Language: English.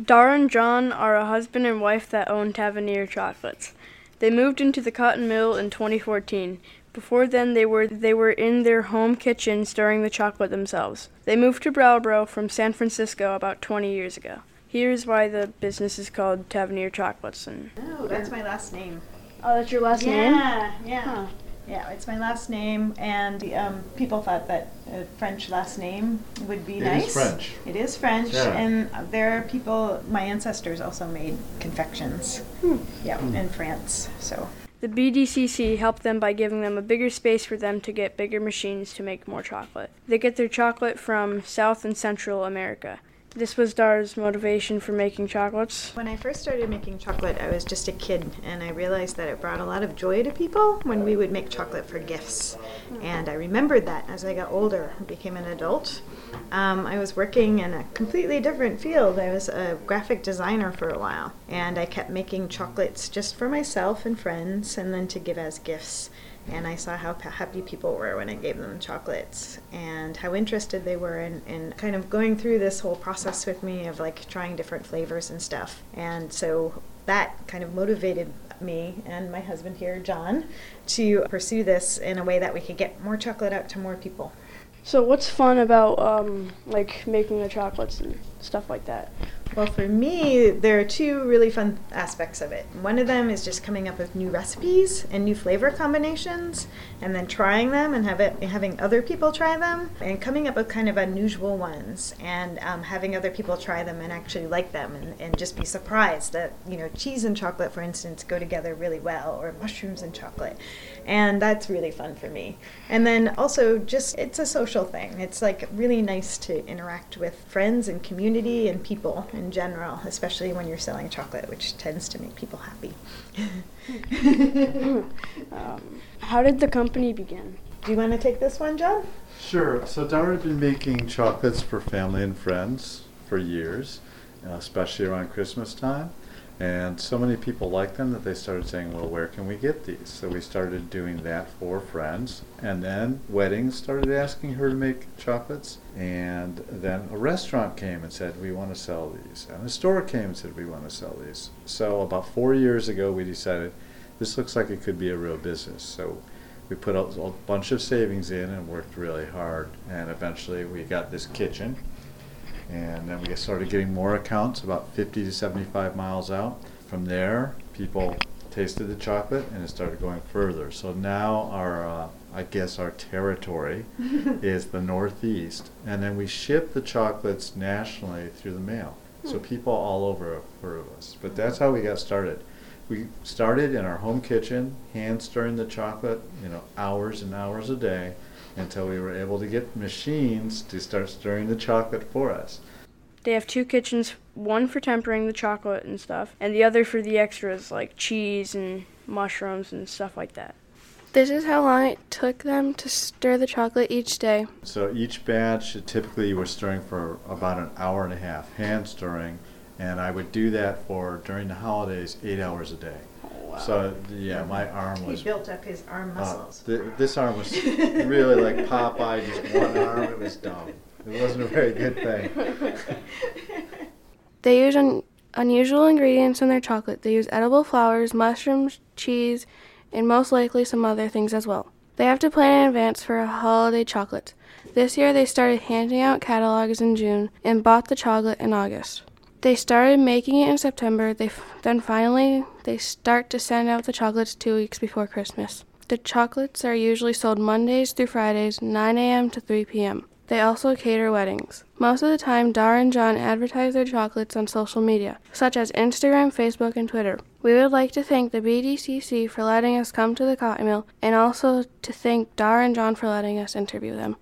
Dara and John are a husband and wife that own Tavernier Chocolates. They moved into the cotton mill in 2014. Before then, they were they were in their home kitchen stirring the chocolate themselves. They moved to Brattleboro from San Francisco about 20 years ago. Here's why the business is called Tavernier Chocolates. And Oh, that's my last name. oh, that's your last name. Yeah, yeah. Huh. Yeah, it's my last name, and um, people thought that a French last name would be It is nice. French. It is French, Yeah. and there are people. My ancestors also made confections. Hmm. Yeah, in France. So The BDCC helped them by giving them a bigger space for them to get bigger machines to make more chocolate. They get their chocolate from South and Central America. This was Dar's motivation for making chocolates. when I first started making chocolate, I was just a kid, and I realized that it brought a lot of joy to people when we would make chocolate for gifts. And I remembered that as I got older and became an adult. Um, I was working in a completely different field. I was a graphic designer for a while, and I kept making chocolates just for myself and friends, and then to give as gifts. And I saw how happy people were when I gave them chocolates, and how interested they were in, in kind of going through this whole process with me of like trying different flavors and stuff. And so that kind of motivated me and my husband here, John, to pursue this in a way that we could get more chocolate out to more people. So what's fun about um, like making the chocolates and stuff like that? Well, for me, there are two really fun aspects of it. One of them is just coming up with new recipes and new flavor combinations, and then trying them and have it, having other people try them, and coming up with kind of unusual ones, and um, having other people try them and actually like them, and, and just be surprised that you know cheese and chocolate, for instance, go together really well, or mushrooms and chocolate, and that's really fun for me. And then also just it's a social thing. It's like really nice to interact with friends and community and people in general, especially when you're selling chocolate, which tends to make people happy. Um, how did the company begin? Do you want to take this one, John? Sure. So Dara had been making chocolates for family and friends for years, uh, especially around Christmas time. And so many people liked them that they started saying, well, where can we get these? So we started doing that for friends. And then weddings started asking her to make chocolates. And then a restaurant came and said, we want to sell these. And a store came and said, we want to sell these. So about four years ago, we decided this looks like it could be a real business. So we put a, a bunch of savings in and worked really hard. And eventually we got this kitchen. And then we started getting more accounts about 50 to 75 miles out. From there, people tasted the chocolate and it started going further. So now our, uh, I guess our territory is the Northeast. And then we ship the chocolates nationally through the mail. So people all over heard of us. But that's how we got started. We started in our home kitchen, hand stirring the chocolate, you know, hours and hours a day until we were able to get machines to start stirring the chocolate for us. They have two kitchens, one for tempering the chocolate and stuff, and the other for the extras like cheese and mushrooms and stuff like that. This is how long it took them to stir the chocolate each day. So each batch, typically you were stirring for about an hour and a half, hand stirring, and I would do that for, during the holidays, eight hours a day. So, yeah, my arm was. He built up his arm Uh, muscles. th- this arm was really like Popeye, just one arm. It was dumb. It wasn't a very good thing. They use un- unusual ingredients in their chocolate. They use edible flowers, mushrooms, cheese, and most likely some other things as well. They have to plan in advance for a holiday chocolate. This year they started handing out catalogs in June and bought the chocolate in August. They started making it in September. They f- then finally they start to send out the chocolates 2 weeks before Christmas. The chocolates are usually sold Mondays through Fridays, 9 a.m. to 3 p.m. They also cater weddings. Most of the time, Dar and John advertise their chocolates on social media, such as Instagram, Facebook, and Twitter. We would like to thank the BDCC for letting us come to the cotton mill and also to thank Dar and John for letting us interview them.